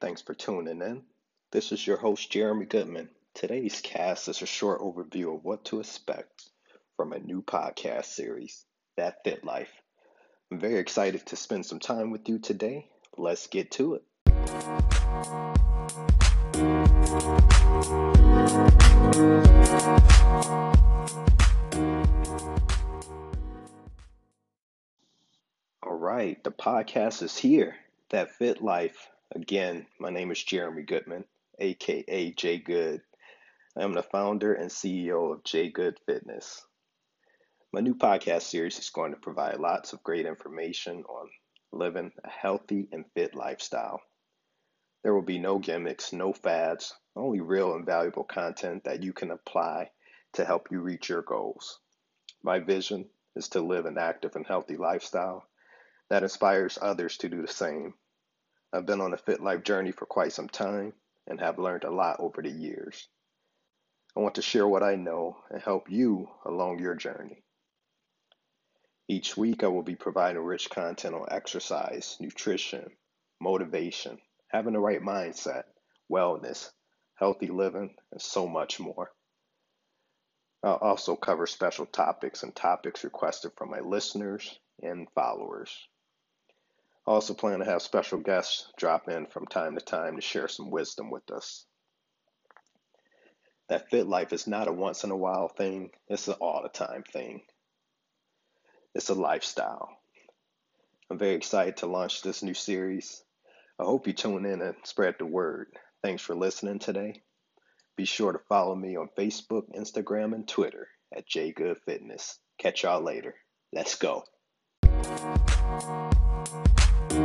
Thanks for tuning in. This is your host, Jeremy Goodman. Today's cast is a short overview of what to expect from a new podcast series, That Fit Life. I'm very excited to spend some time with you today. Let's get to it. All right, the podcast is here. That Fit Life. Again, my name is Jeremy Goodman, aka J Good. I'm the founder and CEO of J Good Fitness. My new podcast series is going to provide lots of great information on living a healthy and fit lifestyle. There will be no gimmicks, no fads, only real and valuable content that you can apply to help you reach your goals. My vision is to live an active and healthy lifestyle that inspires others to do the same. I've been on a fit life journey for quite some time and have learned a lot over the years. I want to share what I know and help you along your journey. Each week, I will be providing rich content on exercise, nutrition, motivation, having the right mindset, wellness, healthy living, and so much more. I'll also cover special topics and topics requested from my listeners and followers. Also plan to have special guests drop in from time to time to share some wisdom with us. That fit life is not a once in a while thing, it's an all the time thing. It's a lifestyle. I'm very excited to launch this new series. I hope you tune in and spread the word. Thanks for listening today. Be sure to follow me on Facebook, Instagram, and Twitter at JGoodFitness. Catch y'all later. Let's go. Música